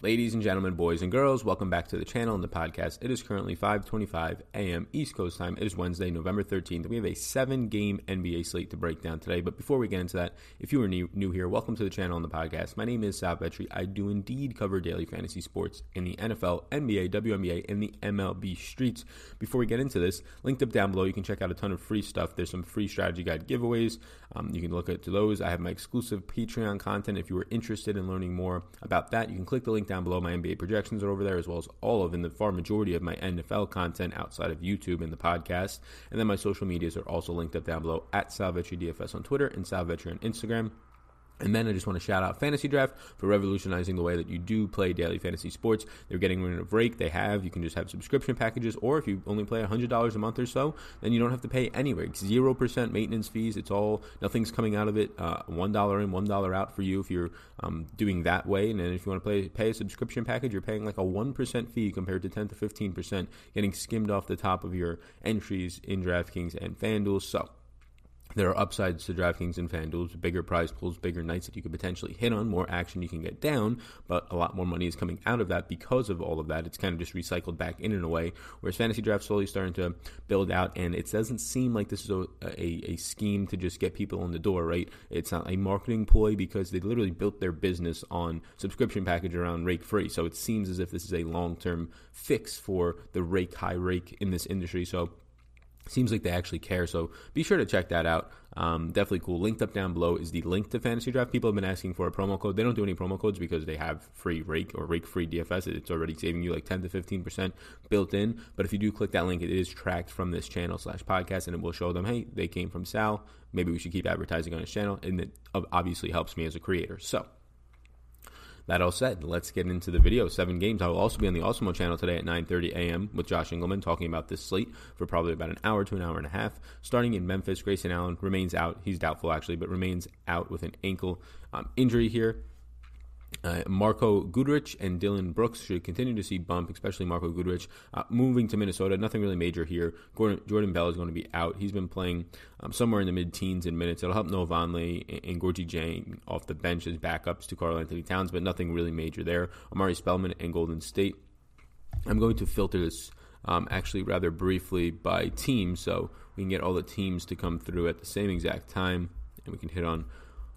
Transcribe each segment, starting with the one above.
Ladies and gentlemen, boys and girls, welcome back to the channel and the podcast. It is currently 5:25 a.m. East Coast time. It is Wednesday, November 13th. We have a seven-game NBA slate to break down today. But before we get into that, if you are new, new here, welcome to the channel and the podcast. My name is Sal. I do indeed cover daily fantasy sports in the NFL, NBA, WNBA, and the MLB streets. Before we get into this, linked up down below, you can check out a ton of free stuff. There's some free strategy guide giveaways. Um, you can look at those. I have my exclusive Patreon content. If you are interested in learning more about that, you can click the link down below. My NBA projections are over there, as well as all of, and the far majority of my NFL content outside of YouTube and the podcast. And then my social medias are also linked up down below at Salvetri DFS on Twitter and Salvetri on Instagram. And then I just want to shout out Fantasy Draft for revolutionizing the way that you do play daily fantasy sports. They're getting rid of rake. They have. You can just have subscription packages, or if you only play $100 a month or so, then you don't have to pay anywhere. It's 0% maintenance fees. It's all, nothing's coming out of it. Uh, $1 in, $1 out for you if you're um, doing that way. And then if you want to play, pay a subscription package, you're paying like a 1% fee compared to 10 to 15%, getting skimmed off the top of your entries in DraftKings and FanDuel. So, there are upsides to DraftKings and FanDuel, bigger prize pools, bigger nights that you could potentially hit on, more action you can get down, but a lot more money is coming out of that because of all of that. It's kind of just recycled back in in a way. Whereas Fantasy Draft slowly starting to build out, and it doesn't seem like this is a, a, a scheme to just get people in the door, right? It's not a marketing ploy because they literally built their business on subscription package around rake free. So it seems as if this is a long term fix for the rake high rake in this industry. So Seems like they actually care, so be sure to check that out. Um, definitely cool. Linked up down below is the link to Fantasy Draft. People have been asking for a promo code. They don't do any promo codes because they have free rake or rake free DFS. It's already saving you like 10 to 15% built in. But if you do click that link, it is tracked from this channel slash podcast and it will show them, hey, they came from Sal. Maybe we should keep advertising on his channel. And it obviously helps me as a creator. So that all said, let's get into the video. Seven games. I will also be on the Awesemo channel today at 9:30 a.m. with Josh Engelman talking about this slate for probably about an hour to an hour and a half. Starting in Memphis, Grayson Allen remains out. He's doubtful actually, but remains out with an ankle um, injury here. Uh, Marko Guduric and Dillon Brooks should continue to see bump, especially Marko Guduric. Uh, moving to Minnesota, nothing really major here. Gordon, Jordan Bell is going to be out. He's been playing um, somewhere in the mid teens in minutes. It'll help Noah Vonleh and, and Gorgui Dieng off the bench as backups to Karl-Anthony Towns, but nothing really major there. Omari Spellman and Golden State. I'm going to filter this um, actually rather briefly by team so we can get all the teams to come through at the same exact time and we can hit on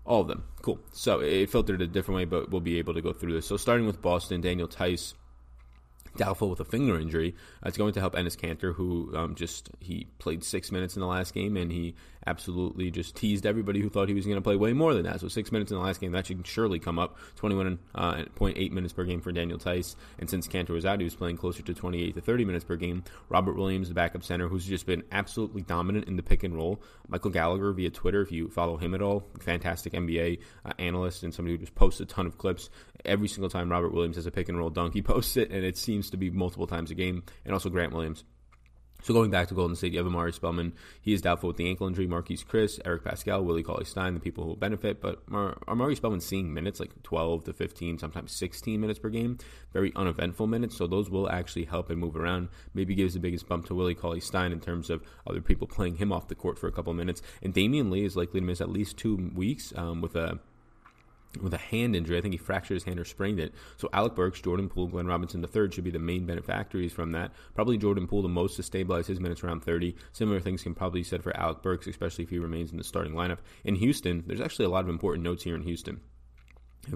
all of them. Cool. So it filtered a different way, but we'll be able to go through this. So starting with Boston, Daniel Theis, doubtful with a finger injury. Uh, it's going to help Enes Kanter, who um, just he played six minutes in the last game, and he absolutely just teased everybody who thought he was going to play way more than that. So six minutes in the last game, that should surely come up. 21.8 uh, minutes per game for Daniel Theis. and since Kanter was out, he was playing closer to 28 to 30 minutes per game. Robert Williams, the backup center, who's just been absolutely dominant in the pick and roll. Michael Gallagher via Twitter, if you follow him at all, fantastic NBA uh, analyst and somebody who just posts a ton of clips. Every single time Robert Williams has a pick and roll dunk, he posts it, and it seems to be multiple times a game, and also Grant Williams. So going back to Golden State, you have Omari Spellman. He is doubtful with the ankle injury. Marquese Chriss, Eric Paschall, Willie Cauley Stein, the people who will benefit. But Mar- Omari Spellman seeing minutes like 12 to 15, sometimes 16 minutes per game. Very uneventful minutes. So those will actually help and move around. Maybe gives the biggest bump to Willie Cauley Stein in terms of other people playing him off the court for a couple minutes. And Damion Lee is likely to miss at least two weeks um, with a with a hand injury. I think he fractured his hand or sprained it. So Alec Burks, Jordan Poole, Glenn Robinson III should be the main benefactors from that. Probably Jordan Poole the most to stabilize his minutes around 30. Similar things can probably be said for Alec Burks, especially if he remains in the starting lineup. In Houston, there's actually a lot of important notes here in Houston.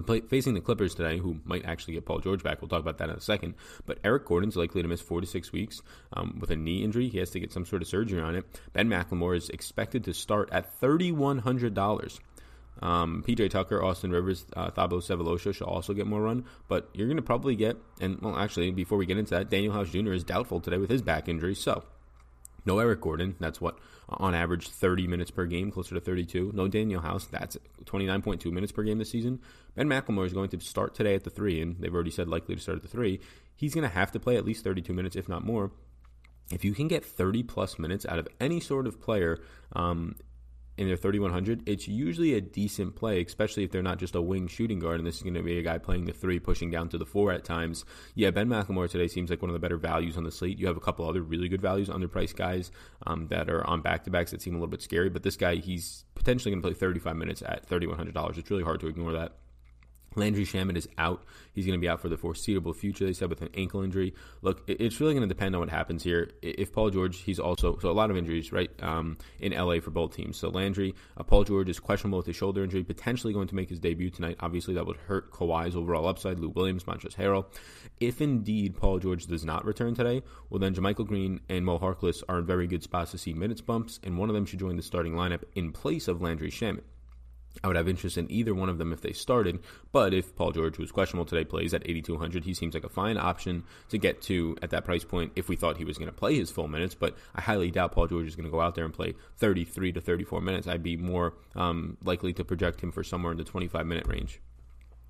Play, facing the Clippers today, who might actually get Paul George back. We'll talk about that in a second. But Eric Gordon's likely to miss four to six weeks um, with a knee injury. He has to get some sort of surgery on it. Ben McLemore is expected to start at $3,100. Um, PJ Tucker, Austin Rivers, uh, Thabo Sefolosha should also get more run, but you're going to probably get, and well, actually, before we get into that, Danuel House Jr. is doubtful today with his back injury, so No Eric Gordon. That's what on average 30 minutes per game, closer to 32. No Daniel House. That's 29.2 minutes per game this season. Ben McLemore is going to start today at the three, and they've already said likely to start at the three. He's going to have to play at least 32 minutes, if not more. If you can get 30 plus minutes out of any sort of player um, in their 3100, it's usually a decent play, especially if they're not just a wing shooting guard and this is going to be a guy playing the three, pushing down to the four at times. Yeah, Ben McLemore today seems like one of the better values on the slate. You have a couple other really good values, underpriced guys um, that are on back to backs that seem a little bit scary, but this guy, he's potentially going to play 35 minutes at $3,100. It's really hard to ignore that. Landry Shamet is out. He's going to be out for the foreseeable future, they said, with an ankle injury. Look, it's really going to depend on what happens here. If Paul George, he's also, so a lot of injuries, right, um, in LA for both teams. So Landry, uh, Paul George is questionable with his shoulder injury, potentially going to make his debut tonight. Obviously, that would hurt Kawhi's overall upside, Lou Williams, Montrezl Harrell. If indeed Paul George does not return today, well, then JaMychal Green and Mo Harkless are in very good spots to see minutes bumps, and one of them should join the starting lineup in place of Landry Shamet. I would have interest in either one of them if they started. But if Paul George, who's questionable today, plays at 8,200, he seems like a fine option to get to at that price point if we thought he was going to play his full minutes. But I highly doubt Paul George is going to go out there and play 33 to 34 minutes. I'd be more um, likely to project him for somewhere in the 25 minute range.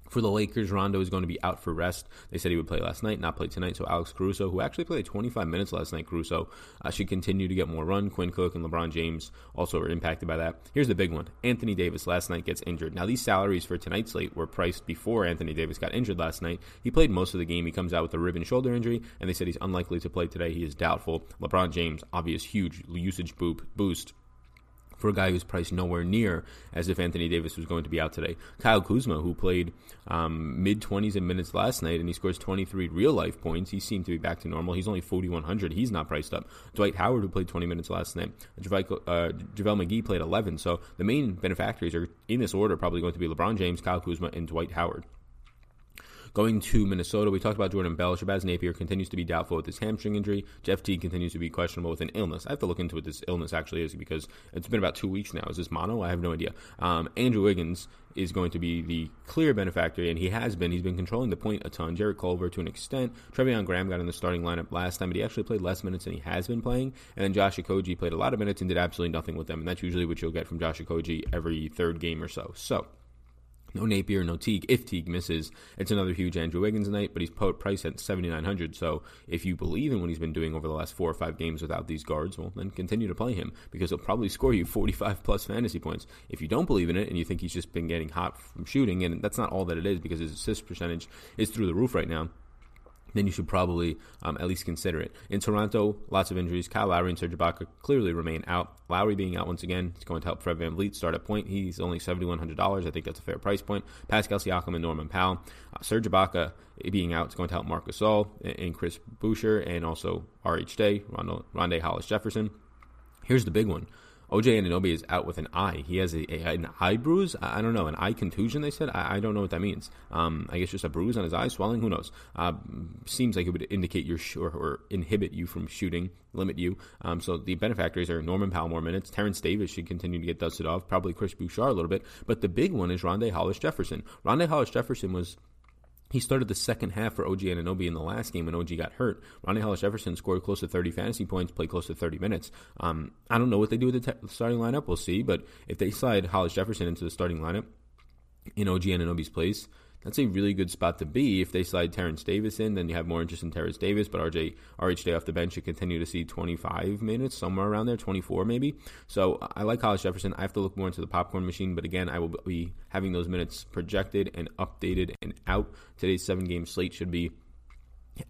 For the Lakers, Rondo is going to be out for rest. They said he would play last night, not play tonight. So Alex Caruso, who actually played 25 minutes last night, Caruso uh, should continue to get more run. Quinn Cook and LeBron James also are impacted by that. Here's the big one: Anthony Davis last night gets injured. Now these salaries for tonight's slate were priced before Anthony Davis got injured last night. He played most of the game. He comes out with a rib and shoulder injury, and they said he's unlikely to play today. He is doubtful. LeBron James, obvious huge usage boost for a guy who's priced nowhere near as if Anthony Davis was going to be out today. Kyle Kuzma, who played um, mid 20s in minutes last night and he scores 23 real life points, he seemed to be back to normal. He's only 4,100. He's not priced up. Dwight Howard, who played 20 minutes last night, uh, JaVale McGee played 11. So the main beneficiaries are in this order probably going to be LeBron James, Kyle Kuzma, and Dwight Howard. Going to Minnesota, we talked about Jordan Bell. Shabazz Napier continues to be doubtful with his hamstring injury. Jeff Teague continues to be questionable with an illness. I have to look into what this illness actually is because it's been about two weeks now. Is this mono? I have no idea. Um, Andrew Wiggins is going to be the clear benefactor, and he has been. He's been controlling the point a ton. Jarrett Culver to an extent. Treveon Graham got in the starting lineup last time, but he actually played less minutes than he has been playing. And then Josh Okogie played a lot of minutes and did absolutely nothing with them. And that's usually what you'll get from Josh Okogie every third game or so. So no Napier, no Teague. If Teague misses, it's another huge Andrew Wiggins night, but he's priced at 7,900. So if you believe in what he's been doing over the last four or five games without these guards, well, then continue to play him because he'll probably score you 45 plus fantasy points. If you don't believe in it and you think he's just been getting hot from shooting, and that's not all that it is because his assist percentage is through the roof right now then you should probably um, at least consider it. In Toronto, lots of injuries. Kyle Lowry and Serge Ibaka clearly remain out. Lowry being out once again is going to help Fred Van VanVleet start at point. He's only $7,100. I think that's a fair price point. Pascal Siakam and Norman Powell. Uh, Serge Ibaka being out is going to help Marc Gasol and Chris Boucher and also R.H. Day, Rondae Hollis Jefferson. Here's the big one. OG Anunoby is out with an eye. He has a, a, an eye bruise. I, don't know, an eye contusion. They said. I, I don't know what that means. Um, I guess just a bruise on his eye, swelling. Who knows? Uh, seems like it would indicate your sh- or, or, inhibit you from shooting, limit you. Um, so the benefactors are Norman Powell more minutes. Terrence Davis should continue to get dusted off. Probably Chris Boucher a little bit. But the big one is Rondae Hollis Jefferson. Rondae Hollis Jefferson was he started the second half for OG Anunoby in the last game when OG got hurt. Ronnie Hollis Jefferson scored close to 30 fantasy points, played close to 30 minutes. Um, I don't know what they do with the starting lineup. We'll see. But if they slide Hollis Jefferson into the starting lineup in OG Anunoby's place, that's a really good spot to be. If they slide Terrence Davis in, then you have more interest in Terrence Davis. But RJ RHJ off the bench should continue to see 25 minutes, somewhere around there, 24 maybe. So I like Hollis Jefferson. I have to look more into the popcorn machine. But again, I will be having those minutes projected and updated and out. Today's seven game slate should be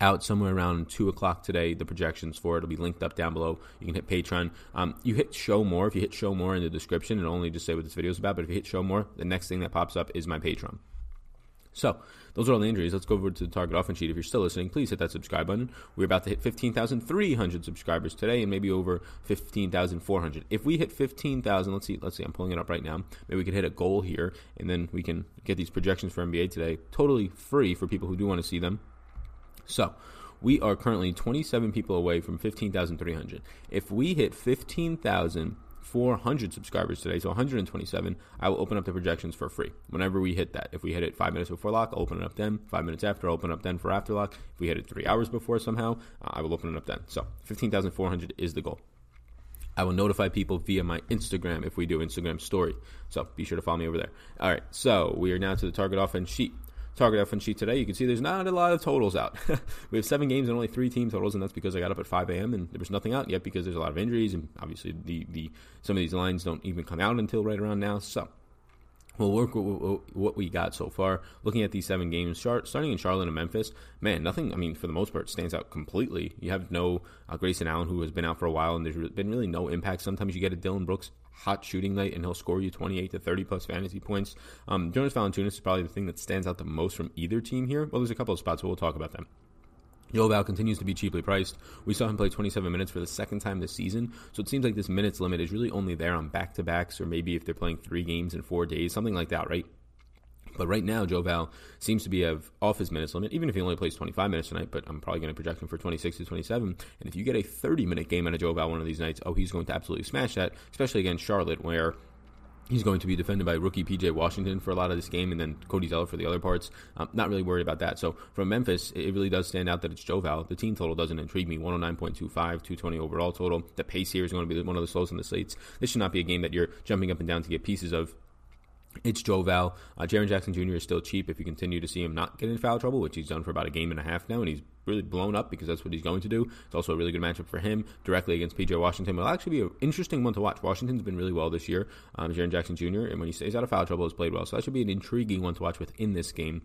out somewhere around 2 o'clock today. The projections for it will be linked up down below. You can hit Patreon. Um, you hit show more. If you hit show more in the description, it'll only just say what this video is about. But if you hit show more, the next thing that pops up is my Patreon. So, those are all the injuries. Let's go over to the target offense sheet. If you're still listening, please hit that subscribe button. We're about to hit 15,300 subscribers today and maybe over 15,400. If we hit 15,000, let's see, let's see, I'm pulling it up right now. Maybe we could hit a goal here and then we can get these projections for NBA today totally free for people who do want to see them. So, we are currently 27 people away from 15,300. If we hit 15,000 400 subscribers today, so 127, I will open up the projections for free whenever we hit that. If we hit it five minutes before lock, I'll open it up then. Five minutes after, I'll open up then for after lock. If we hit it three hours before somehow, uh, I will open it up then. So 15,400 is the goal. I will notify people via my Instagram if we do Instagram story. So be sure to follow me over there. All right, so we are now to the target offense sheet. Target offense sheet today, you can see there's not a lot of totals out. we have seven games and only three team totals, and that's because I got up at 5 a.m. and there was nothing out yet because there's a lot of injuries, and obviously the, the some of these lines don't even come out until right around now. So We'll work with what we got so far. Looking at these seven games, starting in Charlotte and Memphis, man, nothing. I mean, for the most part, stands out completely. You have no uh, Grayson Allen, who has been out for a while, and there's been really no impact. Sometimes you get a Dillon Brooks hot shooting night, and he'll score you 28 to 30 plus fantasy points. Um, Jonas Valanciunas is probably the thing that stands out the most from either team here. Well, there's a couple of spots, so we'll talk about them. Joe Val continues to be cheaply priced. We saw him play 27 minutes for the second time this season, so it seems like this minutes limit is really only there on back to backs, or maybe if they're playing three games in four days, something like that, right? But right now, Joe Val seems to be off his minutes limit, even if he only plays 25 minutes tonight. But I'm probably going to project him for 26 to 27. And if you get a 30 minute game out of Joe Val one of these nights, oh, he's going to absolutely smash that, especially against Charlotte, where He's going to be defended by rookie PJ Washington for a lot of this game, and then Cody Zeller for the other parts. I'm not really worried about that. So from Memphis, it really does stand out that it's Joe Val. The team total doesn't intrigue me. 109.25, 220 overall total. The pace here is going to be one of the slowest in the slates. This should not be a game that you're jumping up and down to get pieces of it's Joe Val. Uh, Jaren Jackson Jr. is still cheap if you continue to see him not get in foul trouble, which he's done for about a game and a half now, and he's really blown up because that's what he's going to do. It's also a really good matchup for him directly against PJ Washington. It'll actually be an interesting one to watch. Washington's been really well this year. Um, Jaren Jackson Jr., and when he stays out of foul trouble, has played well. So that should be an intriguing one to watch within this game.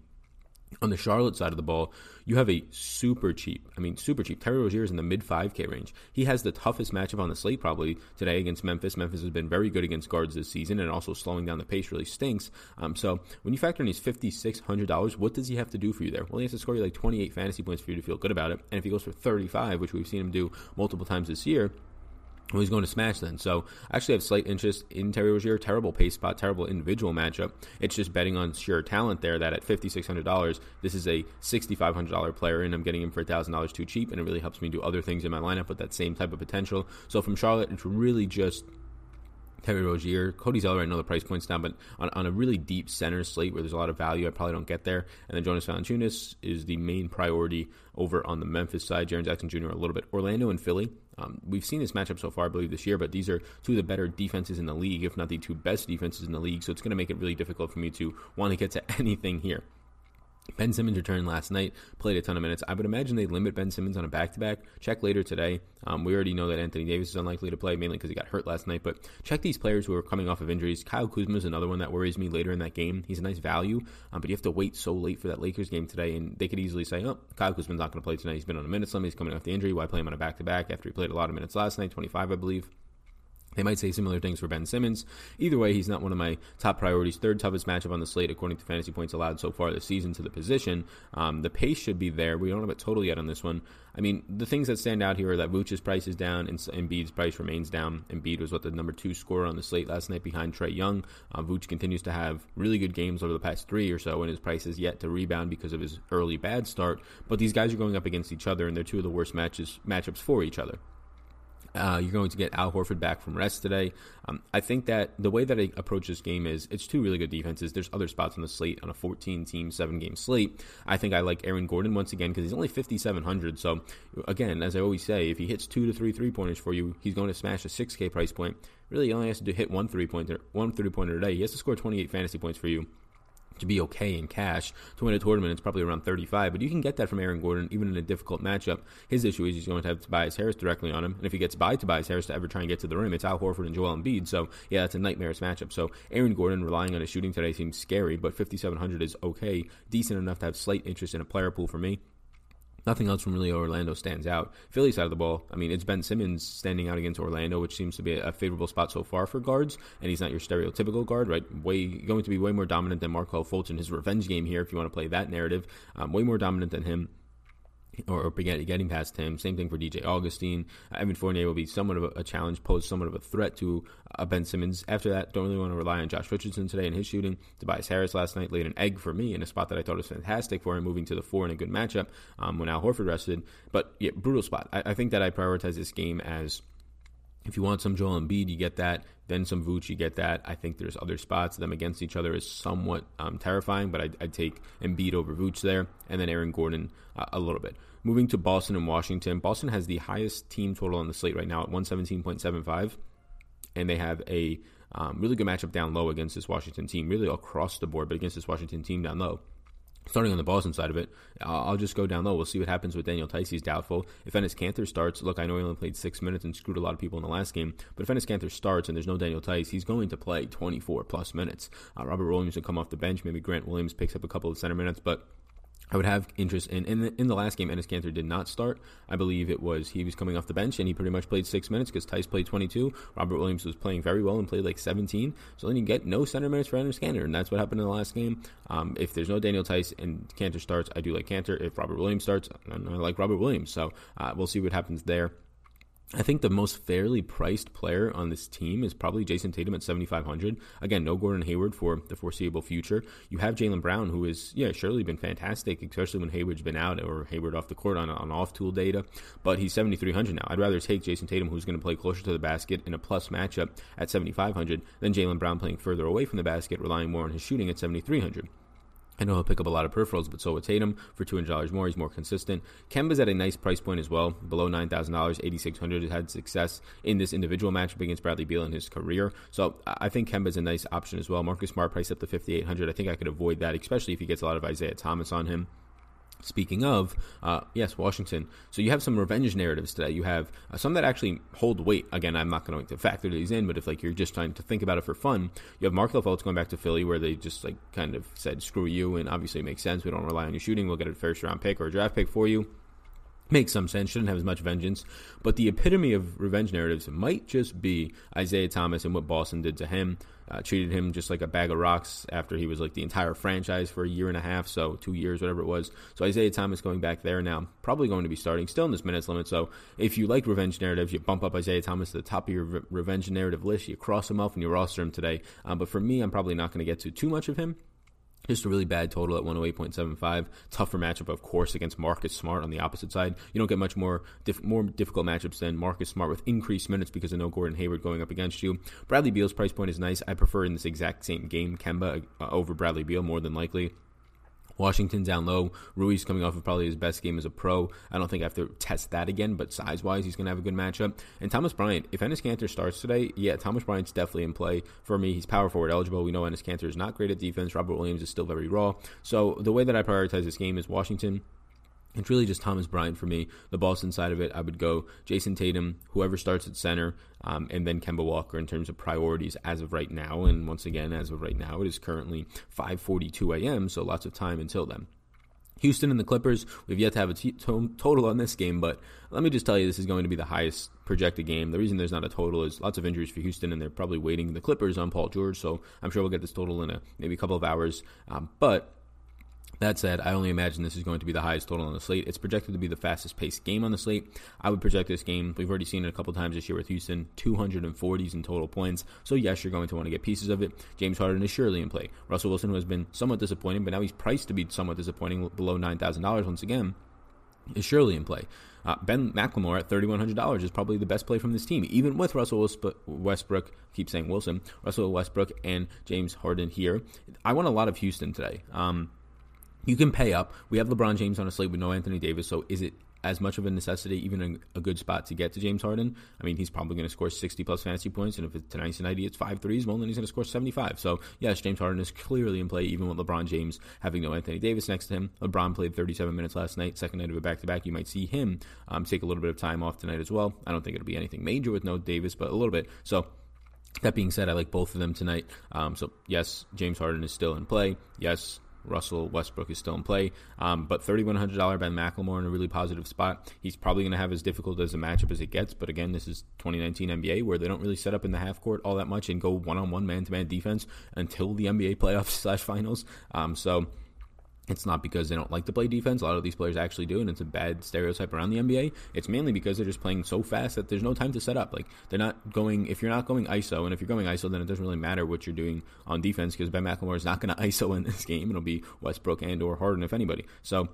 On the Charlotte side of the ball, you have a super cheap, I mean, super cheap. Terry Rozier is in the mid 5K range. He has the toughest matchup on the slate probably today against Memphis. Memphis has been very good against guards this season, and also slowing down the pace really stinks. Um, so when you factor in his $5,600, what does he have to do for you there? Well, he has to score you like 28 fantasy points for you to feel good about it. And if he goes for 35, which we've seen him do multiple times this year, well, he's going to smash then. So I actually have slight interest in Terry Rozier. Terrible pace spot, terrible individual matchup. It's just betting on sheer talent there that at $5,600, this is a $6,500 player, and I'm getting him for $1,000 too cheap, and it really helps me do other things in my lineup with that same type of potential. So from Charlotte, it's really just Terry Rozier, Cody Zeller, I know the price point's down, but on, on, a really deep center slate where there's a lot of value, I probably don't get there. And then Jonas Valanciunas is the main priority over on the Memphis side. Jaren Jackson Jr. a little bit. Orlando and Philly. Um, we've seen this matchup so far, I believe, this year, but these are two of the better defenses in the league, if not the two best defenses in the league. So it's going to make it really difficult for me to want to get to anything here. Ben Simmons returned last night, played a ton of minutes. I would imagine they limit Ben Simmons on a back to back. Check later today. Um, we already know that Anthony Davis is unlikely to play, mainly because he got hurt last night. But check these players who are coming off of injuries. Kyle Kuzma is another one that worries me later in that game. He's a nice value, um, but you have to wait so late for that Lakers game today, and they could easily say, oh, Kyle Kuzma's not going to play tonight. He's been on a minutes limit. He's coming off the injury. Why play him on a back to back after he played a lot of minutes last night, 25, I believe? They might say similar things for Ben Simmons. Either way, he's not one of my top priorities. Third toughest matchup on the slate, according to fantasy points allowed so far this season to the position. Um, the pace should be there. We don't have a total yet on this one. I mean, the things that stand out here are that Vooch's price is down and Embiid's price remains down. Embiid was what the number two scorer on the slate last night behind Trae Young. Uh, Vooch continues to have really good games over the past three or so, and his price is yet to rebound because of his early bad start. But these guys are going up against each other, and they're two of the worst matches matchups for each other. Uh, you're going to get Al Horford back from rest today. Um, I think that the way that I approach this game is it's two really good defenses. There's other spots on the slate on a 14 team, seven game slate. I think I like Aaron Gordon once again because he's only 5,700. So, again, as I always say, if he hits two to three three pointers for you, he's going to smash a 6K price point. Really, he only has to hit one three pointer, one three pointer a day. He has to score 28 fantasy points for you to be okay in cash. To win a tournament, it's probably around 35, but you can get that from Aaron Gordon even in a difficult matchup. His issue is he's going to have Tobias Harris directly on him, and if he gets by Tobias Harris to ever try and get to the rim, it's Al Horford and Joel Embiid. So yeah, that's a nightmarish matchup. So Aaron Gordon relying on his shooting today seems scary, but 5700 is okay, decent enough to have slight interest in a player pool for me. Nothing else from really Orlando stands out. Philly side of the ball, I mean, it's Ben Simmons standing out against Orlando, which seems to be a favorable spot so far for guards, and he's not your stereotypical guard, right? Way going to be way more dominant than Markelle Fultz in his revenge game here, if you want to play that narrative. Um, way more dominant than him or, or getting past him. Same thing for DJ Augustin. Uh, Evan Fournier will be somewhat of a, challenge, pose somewhat of a threat to uh, Ben Simmons. After that, don't really want to rely on Josh Richardson today in his shooting. Tobias Harris last night laid an egg for me in a spot that I thought was fantastic for him, moving to the four in a good matchup um, when Al Horford rested. But yeah, brutal spot. I, I think that I prioritize this game as if you want some Joel Embiid, you get that. Then some Vooch, you get that. I think there's other spots. Them against each other is somewhat um, terrifying, but I'd, I'd, take Embiid over Vooch there, and then Aaron Gordon uh, a little bit. moving to Boston and Washington, Boston has the highest team total on the slate right now at 117.75, and they have a um, really good matchup down low against this Washington team, really across the board, but against this Washington team down low. Starting on the Boston side of it, I'll just go down low. We'll see what happens with Daniel Theis. He's doubtful. If Enes Kanter starts, look, I know he only played six minutes and screwed a lot of people in the last game, but if Enes Kanter starts and there's no Daniel Theis, he's going to play 24 plus minutes. Uh, Robert Williams will come off the bench. Maybe Grant Williams picks up a couple of center minutes, but I would have interest in in the, in the last game. Enes Kanter did not start. I believe it was he was coming off the bench and he pretty much played six minutes because Theis played 22. Robert Williams was playing very well and played like 17. So then you get no center minutes for Enes Kanter, and that's what happened in the last game. Um, if there's no Daniel Theis and Kanter starts, I do like Kanter. If Robert Williams starts, I like Robert Williams. So uh, we'll see what happens there. I think the most fairly priced player on this team is probably Jayson Tatum at 7,500. Again, no Gordon Hayward for the foreseeable future. You have Jaylen Brown, who is, yeah, surely been fantastic, especially when Hayward's been out or Hayward off the court on, on off tool data. But he's 7,300 now. I'd rather take Jayson Tatum, who's going to play closer to the basket in a plus matchup at 7,500, than Jaylen Brown playing further away from the basket, relying more on his shooting at 7,300. I know he'll pick up a lot of peripherals, but so will Tatum for two hundred dollars more. He's more consistent. Kemba's at a nice price point as well, below nine thousand dollars, eighty six hundred. Has had success in this individual matchup against Bradley Beal in his career, so I think Kemba's a nice option as well. Marcus Smart price up to fifty eight hundred. I think I could avoid that, especially if he gets a lot of Isaiah Thomas on him. Speaking of, uh, yes, Washington. So you have some revenge narratives today. You have uh, some that actually hold weight. Again, I'm not going to factor these in, but if like you're just trying to think about it for fun, you have Markelle Fultz going back to Philly, where they just like kind of said, "Screw you," and obviously it makes sense. We don't rely on your shooting. We'll get a first round pick or a draft pick for you makes some sense. Shouldn't have as much vengeance. But the epitome of revenge narratives might just be Isaiah Thomas and what Boston did to him. Uh, treated him just like a bag of rocks after he was like the entire franchise for a year and a half, so two years, whatever it was. So Isaiah Thomas going back there now, probably going to be starting, still in this minutes limit. So if you like revenge narratives, you bump up Isaiah Thomas to the top of your re- revenge narrative list. You cross him off and you roster him today. Um, but for me, I'm probably not going to get to too much of him. Just a really bad total at 108.75. Tougher matchup, of course, against Marcus Smart on the opposite side. You don't get much more more difficult matchups than Marcus Smart with increased minutes because of no Gordon Hayward going up against you. Bradley Beal's price point is nice. I prefer in this exact same game Kemba uh, over Bradley Beal more than likely. Washington down low. Rui's coming off of probably his best game as a pro. I don't think I have to test that again, but size wise, he's going to have a good matchup. And Thomas Bryant, if Enes Kanter starts today, yeah, Thomas Bryant's definitely in play for me. He's power forward eligible. We know Enes Kanter is not great at defense. Robert Williams is still very raw. So the way that I prioritize this game is Washington it's really just Thomas Bryant for me. The Boston side of it, I would go Jayson Tatum, whoever starts at center, um, and then Kemba Walker in terms of priorities as of right now. And once again, as of right now, it is currently 5:42 a.m., so lots of time until then. Houston and the Clippers, we've yet to have a t- to- total on this game, but let me just tell you, this is going to be the highest projected game. The reason there's not a total is lots of injuries for Houston, and they're probably waiting the Clippers on Paul George, so I'm sure we'll get this total in a maybe a couple of hours. Um, but that said, I only imagine this is going to be the highest total on the slate. It's projected to be the fastest paced game on the slate. I would project this game, we've already seen it a couple times this year with Houston, 240s in total points. So, yes, you're going to want to get pieces of it. James Harden is surely in play. Russell Wilson, who has been somewhat disappointing, but now he's priced to be somewhat disappointing, below $9,000 once again, is surely in play. Uh, ben McLemore at $3,100 is probably the best play from this team, even with Russell Westbrook, keep saying Wilson, Russell Westbrook and James Harden here. I want a lot of Houston today. Um, you can pay up. We have LeBron James on a slate with no Anthony Davis, so is it as much of a necessity, even a, a good spot to get to James Harden? I mean, he's probably going to score 60 plus fantasy points, and if it's tonight's night he hits five threes, well, then he's going to score 75. So, yes, James Harden is clearly in play, even with LeBron James having no Anthony Davis next to him. LeBron played 37 minutes last night, second night of a back to back. You might see him um, take a little bit of time off tonight as well. I don't think it'll be anything major with no Davis, but a little bit. So, that being said, I like both of them tonight. Um, so, yes, James Harden is still in play. Yes, Russell Westbrook is still in play. Um, but $3,100 Ben McLemore in a really positive spot. He's probably going to have as difficult as a matchup as it gets. But again, this is 2019 NBA where they don't really set up in the half court all that much and go one on one man to man defense until the NBA playoffs slash finals. Um, so it's not because they don't like to play defense. A lot of these players actually do, and it's a bad stereotype around the NBA. It's mainly because they're just playing so fast that there's no time to set up. Like they're not going. If you're not going ISO, and if you're going ISO, then it doesn't really matter what you're doing on defense because Ben McLemore is not going to ISO in this game. It'll be Westbrook and or Harden if anybody. So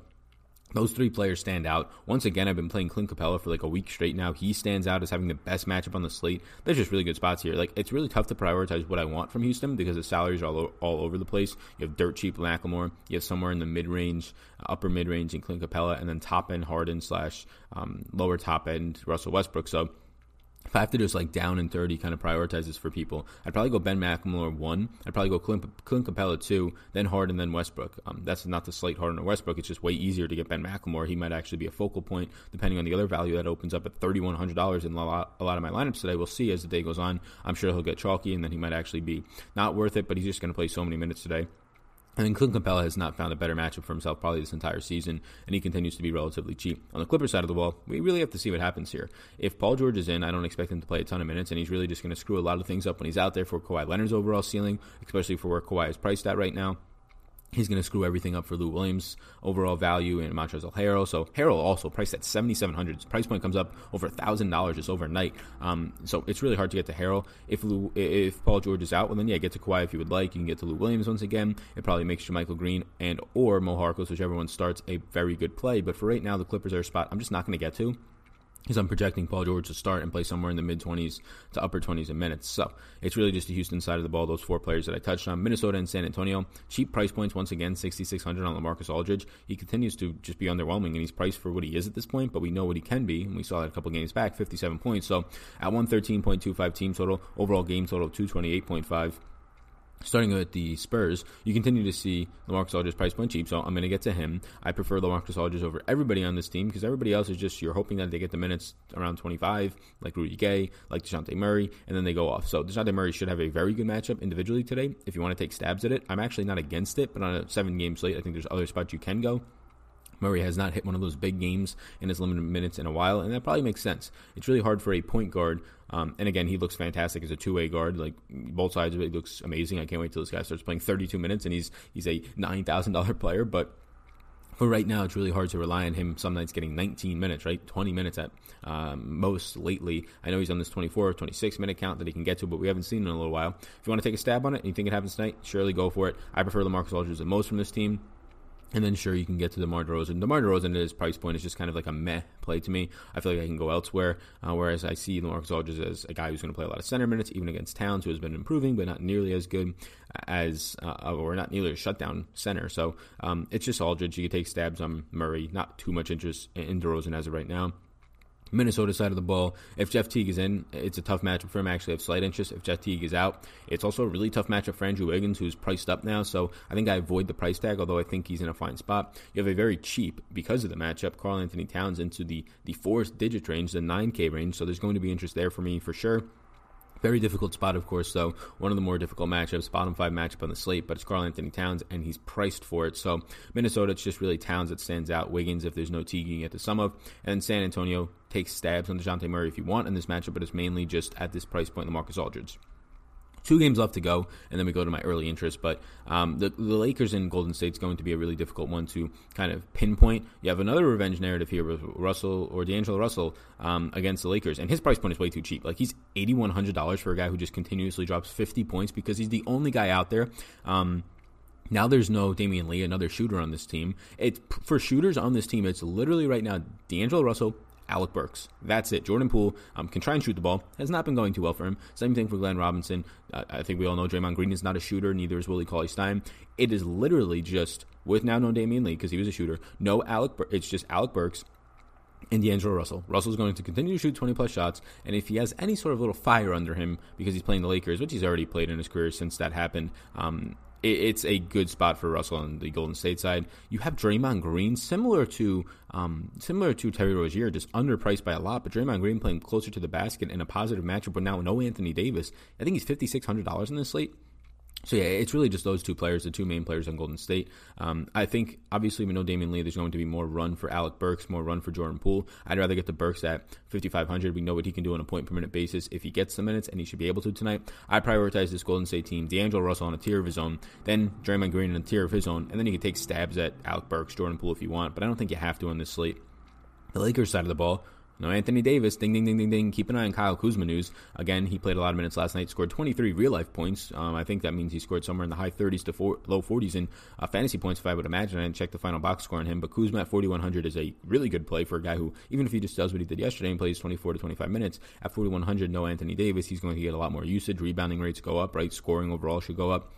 Those three players stand out. Once again, I've been playing Clint Capela for like a week straight now. He stands out as having the best matchup on the slate. There's just really good spots here. Like it's really tough to prioritize what I want from Houston because the salaries are all, all over the place. You have dirt cheap McLemore. You have somewhere in the mid range, uh, upper mid range in Clint Capela, and then top end Harden slash um, lower top end Russell Westbrook. So if I have to just like down and 30 kind of prioritize this for people, I'd probably go Ben McLemore one. I'd probably go Clint, Clint Capela two, then Harden, then Westbrook. Um, that's not to slight Harden or Westbrook. It's just way easier to get Ben McLemore. He might actually be a focal point depending on the other value that opens up at $3,100 in a lot, a lot of my lineups today. We'll see as the day goes on. I'm sure he'll get chalky and then he might actually be not worth it, but he's just going to play so many minutes today. I mean, Clint Capela has not found a better matchup for himself probably this entire season, and he continues to be relatively cheap. On the Clippers side of the ball, we really have to see what happens here. If Paul George is in, I don't expect him to play a ton of minutes, and he's really just going to screw a lot of things up when he's out there for Kawhi Leonard's overall ceiling, especially for where Kawhi is priced at right now. He's going to screw everything up for Lou Williams' overall value and Montrezl Harrell. So Harrell also priced at seventy seven hundred. Price point comes up over thousand dollars just overnight. Um, so it's really hard to get to Harrell. If Lou, if Paul George is out, well then yeah, get to Kawhi if you would like. You can get to Lou Williams once again. It probably makes JaMychal Green and or Mo Harkless, whichever one starts, a very good play. But for right now, the Clippers are a spot I'm just not going to get to because I'm projecting Paul George to start and play somewhere in the mid 20s to upper 20s in minutes. So it's really just the Houston side of the ball, those four players that I touched on. Minnesota and San Antonio, cheap price points once again, 6,600 on Lamarcus Aldridge. He continues to just be underwhelming, and he's priced for what he is at this point, but we know what he can be, and we saw that a couple games back, 57 points. So at 113.25 team total, overall game total 228.5 starting with the Spurs, you continue to see LaMarcus Aldridge price point cheap, so I'm going to get to him. I prefer LaMarcus Aldridge over everybody on this team because everybody else is just you're hoping that they get the minutes around 25, like Rudy Gay, like Dejounte Murray, and then they go off. So Dejounte Murray should have a very good matchup individually today. If you want to take stabs at it, I'm actually not against it, but on a seven game slate, I think there's other spots you can go. Murray has not hit one of those big games in his limited minutes in a while, and that probably makes sense. It's really hard for a point guard, um, and again, he looks fantastic as a two way guard. Like both sides of it, looks amazing. I can't wait till this guy starts playing 32 minutes, and he's he's a nine thousand dollar player, but. For right now, it's really hard to rely on him. Some nights getting 19 minutes, right? 20 minutes at um, most lately. I know he's on this 24, 26 minute count that he can get to, but we haven't seen in a little while. If you want to take a stab on it and you think it happens tonight, surely go for it. I prefer LaMarcus Aldridge the most from this team. And then sure you can get to DeMar DeRozan. DeMar DeRozan at his price point is just kind of like a meh play to me. I feel like I can go elsewhere. Uh, whereas I see LaMarcus Aldridge as a guy who's going to play a lot of center minutes, even against Towns, who has been improving, but not nearly as good as, uh, or not nearly a shutdown center. So um, it's just Aldridge. You can take stabs on Murray. Not too much interest in DeRozan as of right now. Minnesota side of the ball, if Jeff Teague is in, it's a tough matchup for him. I actually have slight interest. If Jeff Teague is out, it's also a really tough matchup for Andrew Wiggins, who's priced up now. So I think I avoid the price tag, although I think he's in a fine spot. You have a very cheap, because of the matchup, Karl-Anthony Towns into the, the fourth digit range, the 9K range. So there's going to be interest there for me for sure. Very difficult spot, of course, though. One of the more difficult matchups, bottom five matchup on the slate, but it's Karl-Anthony Towns, and he's priced for it. So Minnesota, it's just really Towns that stands out. Wiggins, if there's no Teague, you get the sum of. And San Antonio takes stabs on Dejounte Murray if you want in this matchup, but it's mainly just at this price point, the LaMarcus Aldridge. Two games left to go, and then we go to my early interest. But um, the, the Lakers in Golden State is going to be a really difficult one to kind of pinpoint. You have another revenge narrative here with Russell or D'Angelo Russell um, against the Lakers, and his price point is way too cheap. Like he's eighty one hundred dollars for a guy who just continuously drops fifty points because he's the only guy out there. Um, now there's no Damion Lee, another shooter on this team. It for shooters on this team, it's literally right now D'Angelo Russell, Alec Burks. That's it. Jordan Poole um, can try and shoot the ball. Has not been going too well for him. Same thing for Glenn Robinson. Uh, I think we all know Draymond Green is not a shooter. Neither is Willie Cauley Stein. It is literally just with now no Damion Lee because he was a shooter. No Alec. Bur- it's just Alec Burks and D'Angelo Russell. Russell's going to continue to shoot 20 plus shots, and if he has any sort of little fire under him because he's playing the Lakers, which he's already played in his career since that happened, um, it's a good spot for Russell on the Golden State side. You have Draymond Green, similar to um, similar to Terry Rozier, just underpriced by a lot, but Draymond Green playing closer to the basket in a positive matchup, but now no Anthony Davis. I think he's fifty six hundred dollars in this slate. So yeah, it's really just those two players, the two main players on Golden State. Um, I think obviously we know Damion Lee. There's going to be more run for Alec Burks, more run for Jordan Poole. I'd rather get the Burks at 5,500. We know what he can do on a point per minute basis if he gets the minutes, and he should be able to tonight. I prioritize this Golden State team: D'Angelo Russell on a tier of his own, then Draymond Green on a tier of his own, and then you can take stabs at Alec Burks, Jordan Poole if you want. But I don't think you have to on this slate. The Lakers side of the ball, No Anthony Davis. Ding, ding, ding, ding, ding. Keep an eye on Kyle Kuzma news. Again, he played a lot of minutes last night, scored 23 real life points. Um, I think that means he scored somewhere in the high 30s to four, low 40s in uh, fantasy points, if I would imagine. I didn't check the final box score on him, but Kuzma at 4,100 is a really good play for a guy who, even if he just does what he did yesterday and plays 24 to 25 minutes, at 4,100, no Anthony Davis, he's going to get a lot more usage. Rebounding rates go up, right? Scoring overall should go up.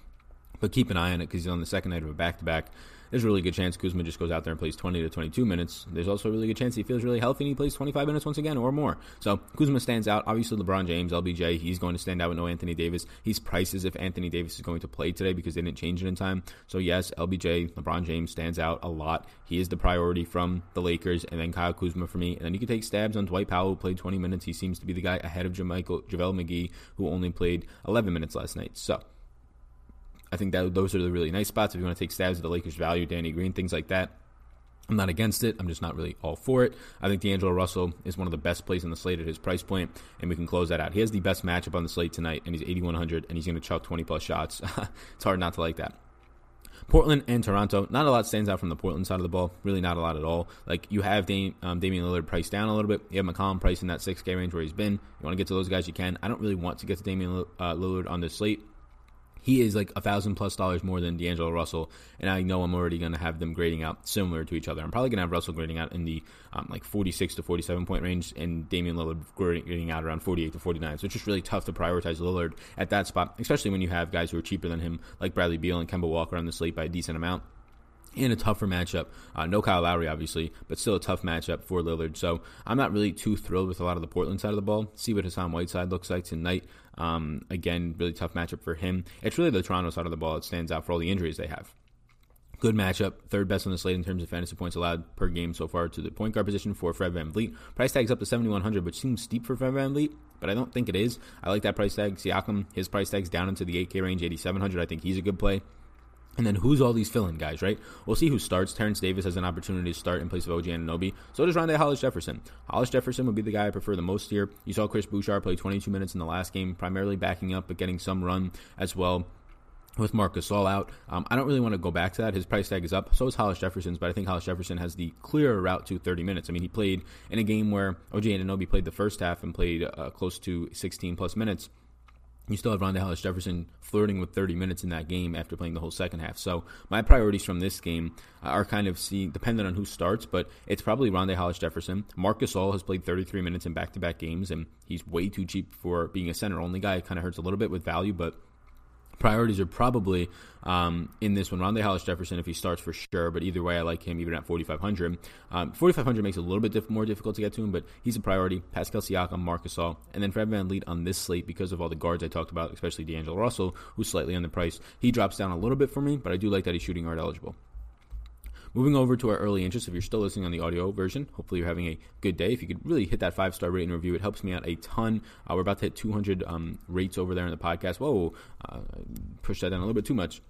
But keep an eye on it because he's on the second night of a back to back there's a really good chance Kuzma just goes out there and plays 20 to 22 minutes. There's also a really good chance he feels really healthy and he plays 25 minutes once again or more. So Kuzma stands out. Obviously, LeBron James, LBJ, he's going to stand out with no Anthony Davis. He's priced as if Anthony Davis is going to play today because they didn't change it in time. So yes, LBJ, LeBron James stands out a lot. He is the priority from the Lakers, and then Kyle Kuzma for me. And then you can take stabs on Dwight Powell, who played 20 minutes. He seems to be the guy ahead of JaMychal, JaVale McGee, who only played 11 minutes last night. So I think that those are the really nice spots if you want to take stabs at the Lakers' value, Danny Green, things like that. I'm not against it. I'm just not really all for it. I think D'Angelo Russell is one of the best plays on the slate at his price point, and we can close that out. He has the best matchup on the slate tonight, and he's 8,100, and he's going to chuck 20 plus shots. it's hard not to like that. Portland and Toronto, not a lot stands out from the Portland side of the ball. Really, not a lot at all. Like you have Dame, um, Damian Lillard priced down a little bit. You have McCollum priced in that 6K range where he's been. You want to get to those guys, you can. I don't really want to get to Damian uh, Lillard on this slate he is like a thousand plus dollars more than D'Angelo Russell, and I know I'm already going to have them grading out similar to each other. I'm probably going to have Russell grading out in the um, like 46 to 47 point range, and Damian Lillard grading out around 48 to 49. So it's just really tough to prioritize Lillard at that spot, especially when you have guys who are cheaper than him, like Bradley Beal and Kemba Walker on the slate by a decent amount in a tougher matchup. Uh, no Kyle Lowry, obviously, but still a tough matchup for Lillard. So I'm not really too thrilled with a lot of the Portland side of the ball. See what Hassan Whiteside looks like tonight. Um, again, really tough matchup for him. It's really the Toronto side of the ball that stands out for all the injuries they have. Good matchup, third best on the slate in terms of fantasy points allowed per game so far to the point guard position for Fred VanVleet. Price tag's up to 7,100, which seems steep for Fred VanVleet, but I don't think it is. I like that price tag. Siakam, his price tag's down into the 8K range, 8,700. I think he's a good play. And then who's all these fill-in guys, right? We'll see who starts. Terrence Davis has an opportunity to start in place of OG Anunoby. So does Rondae Hollis Jefferson. Hollis Jefferson would be the guy I prefer the most here. You saw Chris Boucher play 22 minutes in the last game, primarily backing up, but getting some run as well with Marc Gasol out. Um, I don't really want to go back to that. His price tag is up. So is Hollis Jefferson's, but I think Hollis Jefferson has the clearer route to 30 minutes. I mean, he played in a game where OG Anunoby played the first half and played uh, close to 16 plus minutes you still have Rondae Hollis Jefferson flirting with 30 minutes in that game after playing the whole second half. So my priorities from this game are kind of see dependent on who starts, but it's probably Rondae Hollis Jefferson. Marc Gasol has played 33 minutes in back-to-back games, and he's way too cheap for being a center only guy. Kind of hurts a little bit with value, but priorities are probably um, in this one. Rondae Hollis Jefferson, if he starts for sure, but either way, I like him even at 4,500. Um, 4,500 makes it a little bit diff- more difficult to get to him, but he's a priority. Pascal Siakam, Marc Gasol, and then Fred Van VanVleet on this slate because of all the guards I talked about, especially D'Angelo Russell, who's slightly underpriced. He drops down a little bit for me, but I do like that he's shooting guard eligible. Moving over to our early interest, if you're still listening on the audio version, hopefully you're having a good day. If you could really hit that five star rating review, it helps me out a ton. Uh, we're about to hit 200 um, rates over there in the podcast. Whoa, uh, push that down a little bit too much.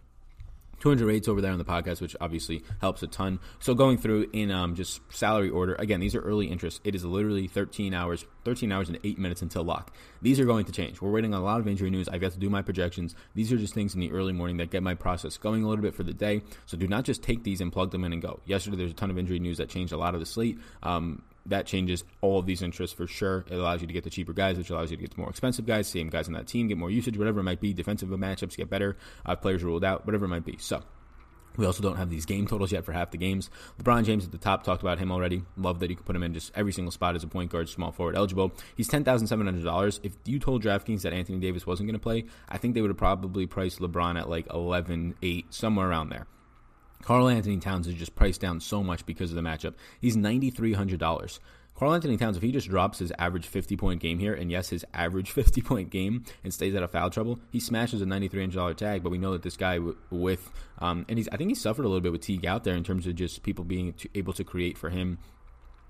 200 rates over there on the podcast, which obviously helps a ton. So going through in um, just salary order, again, these are early interest. It is literally 13 hours, 13 hours and eight minutes until lock. These are going to change. We're waiting on a lot of injury news. I've got to do my projections. These are just things in the early morning that get my process going a little bit for the day. So do not just take these and plug them in and go. Yesterday, there's a ton of injury news that changed a lot of the slate. Um, that changes all of these interests for sure. It allows you to get the cheaper guys, which allows you to get the more expensive guys, same guys on that team, get more usage, whatever it might be. Defensive matchups get better, uh, players ruled out, whatever it might be. So we also don't have these game totals yet for half the games. LeBron James at the top talked about him already. Love that you can put him in just every single spot as a point guard, small forward eligible. He's ten thousand seven hundred dollars. If you told DraftKings that Anthony Davis wasn't going to play, I think they would have probably priced LeBron at like 11, 8, somewhere around there. Karl-Anthony Towns is just priced down so much because of the matchup. He's ninety three hundred dollars. Karl-Anthony Towns, if he just drops his average 50 point game here, and yes, his average 50 point game, and stays out of foul trouble, he smashes a $9,300 tag. But we know that this guy w- with, um, and he's, I think he suffered a little bit with Teague out there in terms of just people being able to create for him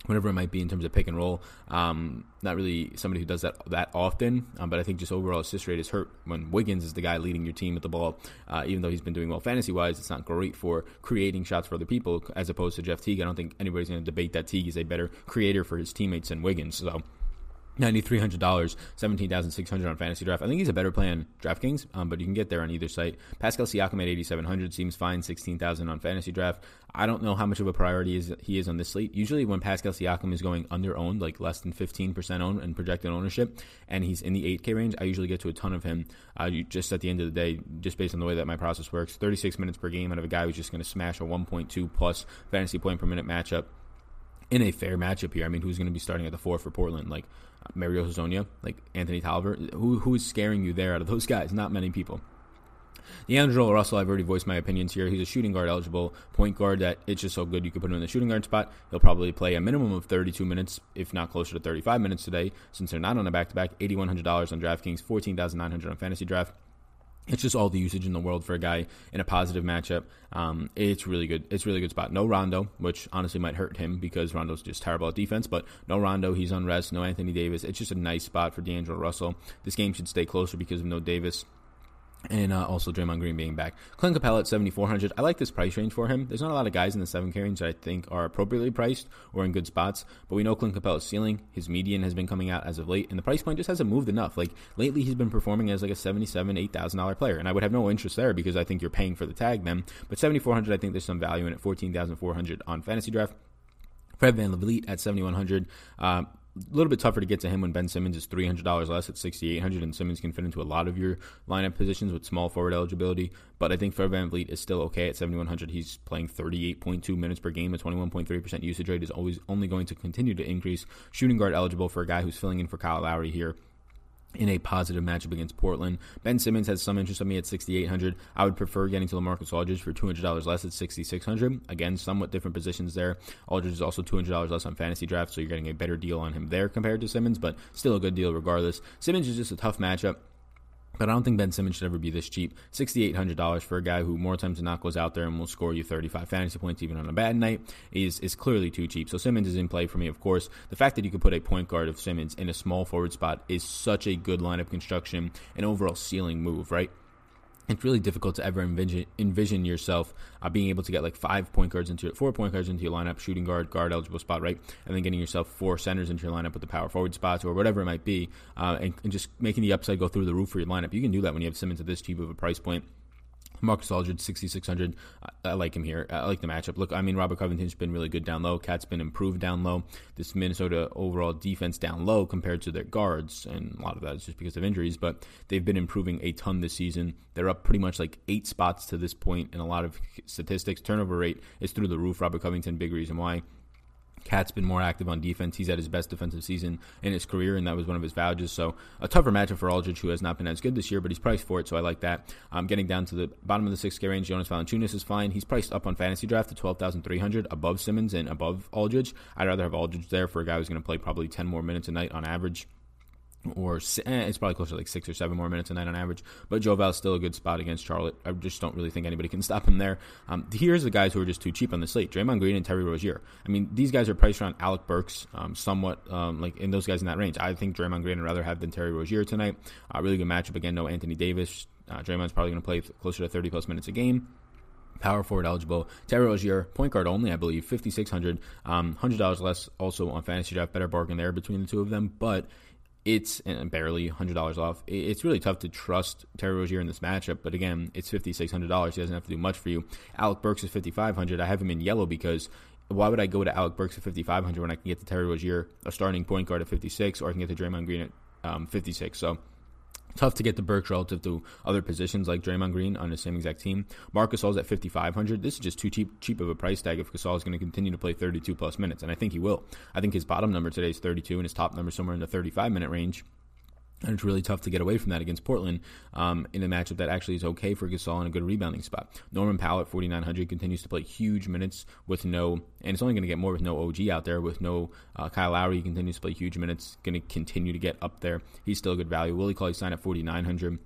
whatever it might be in terms of pick and roll. Um, not really somebody who does that that often, um, but I think just overall assist rate is hurt when Wiggins is the guy leading your team with the ball. Uh, even though he's been doing well fantasy wise, it's not great for creating shots for other people as opposed to Jeff Teague. I don't think anybody's going to debate that Teague is a better creator for his teammates than Wiggins. So Ninety-three hundred dollars, seventeen thousand six hundred on fantasy draft. I think he's a better play on DraftKings, um, but you can get there on either site. Pascal Siakam at eighty-seven hundred seems fine. Sixteen thousand on fantasy draft. I don't know how much of a priority is he is on this slate. Usually, when Pascal Siakam is going under owned, like less than fifteen percent owned and projected ownership, and he's in the eight K range, I usually get to a ton of him. Uh, just at the end of the day, just based on the way that my process works, thirty-six minutes per game out of a guy who's just going to smash a one point two plus fantasy point per minute matchup in a fair matchup here. I mean, who's going to be starting at the four for Portland? Like Mario Hezonja, like Anthony Tolliver. Who who is scaring you there out of those guys? Not many people. D'Angelo Russell, I've already voiced my opinions here. He's a shooting guard eligible point guard that it's just so good you could put him in the shooting guard spot. He'll probably play a minimum of 32 minutes, if not closer to 35 minutes today, since they're not on a back to back. $8,100 on DraftKings, 14,900 on Fantasy Draft it's just all the usage in the world for a guy in a positive matchup. Um, it's really good. It's really good spot. No Rondo, which honestly might hurt him because Rondo's just terrible at defense. But no Rondo, he's on rest. No Anthony Davis. It's just a nice spot for D'Angelo Russell. This game should stay closer because of no Davis and uh, also Draymond Green being back. Clint Capela at 7,400. I like this price range for him. There's not a lot of guys in the 7K range that I think are appropriately priced or in good spots, but we know Clint Capela's ceiling. His median has been coming out as of late, and the price point just hasn't moved enough. Like, lately he's been performing as like a 77 $8,000 player, and I would have no interest there because I think you're paying for the tag then. But 7,400, I think there's some value in it. 14,400 on fantasy draft. Fred Van VanVleet at 7,100. Uh, a little bit tougher to get to him when Ben Simmons is three hundred dollars less at sixty eight hundred, and Simmons can fit into a lot of your lineup positions with small forward eligibility. But I think Fred VanVleet is still okay at seventy one hundred. He's playing thirty eight point two minutes per game, a twenty one point three percent usage rate is always only going to continue to increase. Shooting guard eligible for a guy who's filling in for Kyle Lowry here in a positive matchup against Portland. Ben Simmons has some interest on me at 6,800. I would prefer getting to LaMarcus Aldridge for $200 less at 6,600. Again, somewhat different positions there. Aldridge is also $200 less on fantasy draft, so you're getting a better deal on him there compared to Simmons, but still a good deal regardless. Simmons is just a tough matchup. But I don't think Ben Simmons should ever be this cheap. $6,800 for a guy who more times than not goes out there and will score you 35 fantasy points even on a bad night is, is clearly too cheap. So Simmons is in play for me, of course. The fact that you could put a point guard of Simmons in a small forward spot is such a good lineup construction and overall ceiling move, right? It's really difficult to ever envision, envision yourself uh, being able to get like five point guards into four point guards into your lineup, shooting guard, guard eligible spot, right, and then getting yourself four centers into your lineup with the power forward spots or whatever it might be, uh, and, and, just making the upside go through the roof for your lineup. You can do that when you have Simmons at this cheap of a price point. Marcus Aldridge, 6,600. I like him here. I like the matchup. Look, I mean, Robert Covington's been really good down low. KAT's been improved down low. This Minnesota overall defense down low compared to their guards, and a lot of that is just because of injuries, but they've been improving a ton this season. They're up pretty much like eight spots to this point in a lot of statistics. Turnover rate is through the roof. Robert Covington, big reason why. KAT's been more active on defense. He's at his best defensive season in his career, and that was one of his vouchers. So a tougher matchup for Aldridge, who has not been as good this year, but he's priced for it, so I like that. Um, getting down to the bottom of the 6K range, Jonas Valanciunas is fine. He's priced up on fantasy draft to 12300 above Simmons and above Aldridge. I'd rather have Aldridge there for a guy who's going to play probably 10 more minutes a night on average or eh, it's probably closer to like six or seven more minutes a night on average. But Joe Val's still a good spot against Charlotte. I just don't really think anybody can stop him there. Um, here's the guys who are just too cheap on the slate: Draymond Green and Terry Rozier. I mean, these guys are priced around Alec Burks, um, somewhat um, like in those guys in that range. I think Draymond Green would rather have than Terry Rozier tonight. Uh, really good matchup again. No Anthony Davis. Uh, Draymond's probably going to play closer to 30 plus minutes a game power forward eligible. Terry Rozier, point guard only, I believe, 5600 um, $100 less also on fantasy draft. Better bargain there between the two of them. But it's barely $100 off. It's really tough to trust Terry Rozier in this matchup, but again, it's $5,600. He doesn't have to do much for you. Alec Burks is 5500 I have him in yellow because why would I go to Alec Burks at 5500 when I can get to Terry Rozier, a starting point guard at 56, or I can get to Draymond Green at um, 56? So Tough to get the Burks relative to other positions like Draymond Green on the same exact team. Marc Gasol's at 5,500. This is just too cheap, cheap of a price tag if Gasol is going to continue to play 32 plus minutes, and I think he will. I think his bottom number today is 32, and his top number somewhere in the 35 minute range. And it's really tough to get away from that against Portland um, in a matchup that actually is okay for Gasol in a good rebounding spot. Norman Powell at 4,900 continues to play huge minutes with no, and it's only going to get more with no OG out there. With no uh, Kyle Lowry, he continues to play huge minutes, going to continue to get up there. He's still a good value. Willie Cauley Stein at 4,900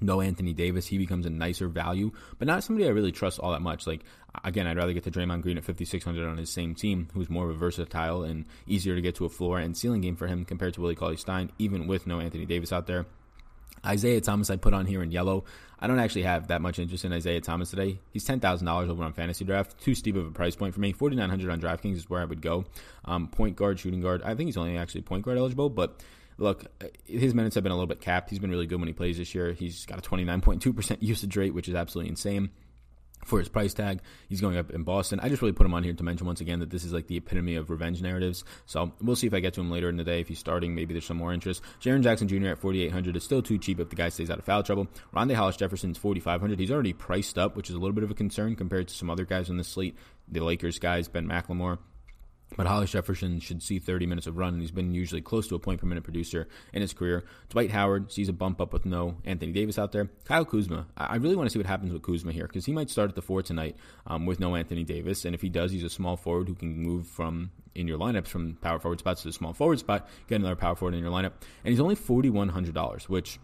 no Anthony Davis, he becomes a nicer value, but not somebody I really trust all that much. Like again, I'd rather get to Draymond Green at 5600 on his same team, who's more of a versatile and easier to get to a floor and ceiling game for him compared to Willie Cauley Stein, even with no Anthony Davis out there. Isaiah Thomas, I put on here in yellow. I don't actually have that much interest in Isaiah Thomas today. He's ten thousand dollars over on Fantasy Draft. Too steep of a price point for me. Forty nine hundred on DraftKings is where I would go. Um, point guard, shooting guard. I think he's only actually point guard eligible, but look, uh, his minutes have been a little bit capped. He's been really good when he plays this year. He's got a 29.2% usage rate, which is absolutely insane for his price tag. He's going up in Boston. I just really put him on here to mention once again that this is like the epitome of revenge narratives. So we'll see if I get to him later in the day. If he's starting, maybe there's some more interest. Jaren Jackson Jr. at 4,800 is still too cheap if the guy stays out of foul trouble. Rondae Hollis Jefferson's 4,500. He's already priced up, which is a little bit of a concern compared to some other guys on the slate. The Lakers guys, Ben McLemore, but Hollis Jefferson should see 30 minutes of run, and he's been usually close to a point per minute producer in his career. Dwight Howard sees a bump up with no Anthony Davis out there. Kyle Kuzma, I really want to see what happens with Kuzma here because he might start at the four tonight um, with no Anthony Davis, and if he does, he's a small forward who can move from in your lineups from power forward spots to the small forward spot, get another power forward in your lineup, and he's only $4,100, which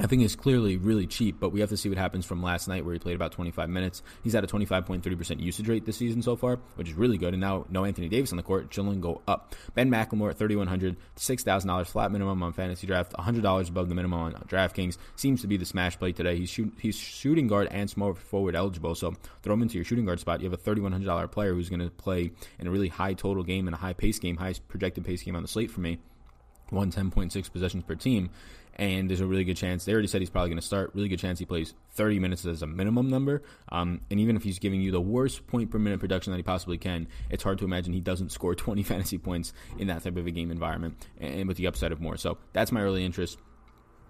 I think is clearly really cheap, but we have to see what happens from last night where he played about 25 minutes. He's at a 25.3% usage rate this season so far, which is really good. And now no Anthony Davis on the court, chilling go up. Ben McLemore at 3100 $6,000 flat minimum on fantasy draft, $100 above the minimum on DraftKings. Seems to be the smash play today. He's, shoot, he's shooting guard and small forward eligible, so throw him into your shooting guard spot. You have a $3,100 player who's going to play in a really high total game and a high pace game, highest projected pace game on the slate for me. 110.6 possessions per team and there's a really good chance they already said he's probably going to start. Really good chance he plays 30 minutes as a minimum number. Um, and even if he's giving you the worst point per minute production that he possibly can, it's hard to imagine he doesn't score 20 fantasy points in that type of a game environment, and with the upside of more. So that's my early interest.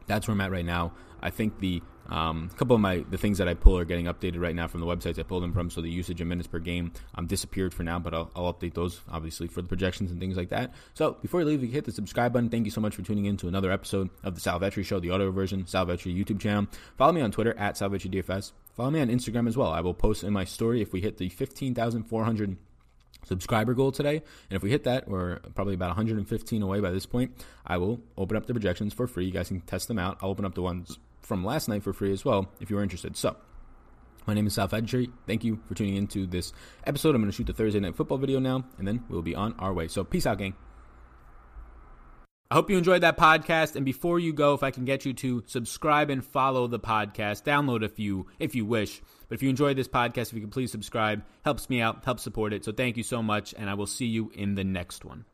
That's where I'm at right now. I think the um, a couple of my the things that I pull are getting updated right now from the websites I pulled them from. So the usage and minutes per game um, disappeared for now, but I'll, I'll, update those obviously for the projections and things like that. So before you leave, you hit the subscribe button. Thank you so much for tuning in to another episode of the Sal Vetri Show, the audio version, Sal Vetri YouTube channel. Follow me on Twitter at Sal Vetri DFS. Follow me on Instagram as well. I will post in my story if we hit the 15,400 subscriber goal today. And if we hit that, we're probably about 115 away by this point. I will open up the projections for free. You guys can test them out. I'll open up the ones from last night for free as well if you're interested. So, my name is Sal Vetri. Thank you for tuning into this episode. I'm going to shoot the Thursday night football video now, and then we'll be on our way. So, peace out, gang. I hope you enjoyed that podcast. And before you go, if I can get you to subscribe and follow the podcast, download a few if you wish. But if you enjoyed this podcast, if you could please subscribe, helps me out, helps support it. So thank you so much, and I will see you in the next one.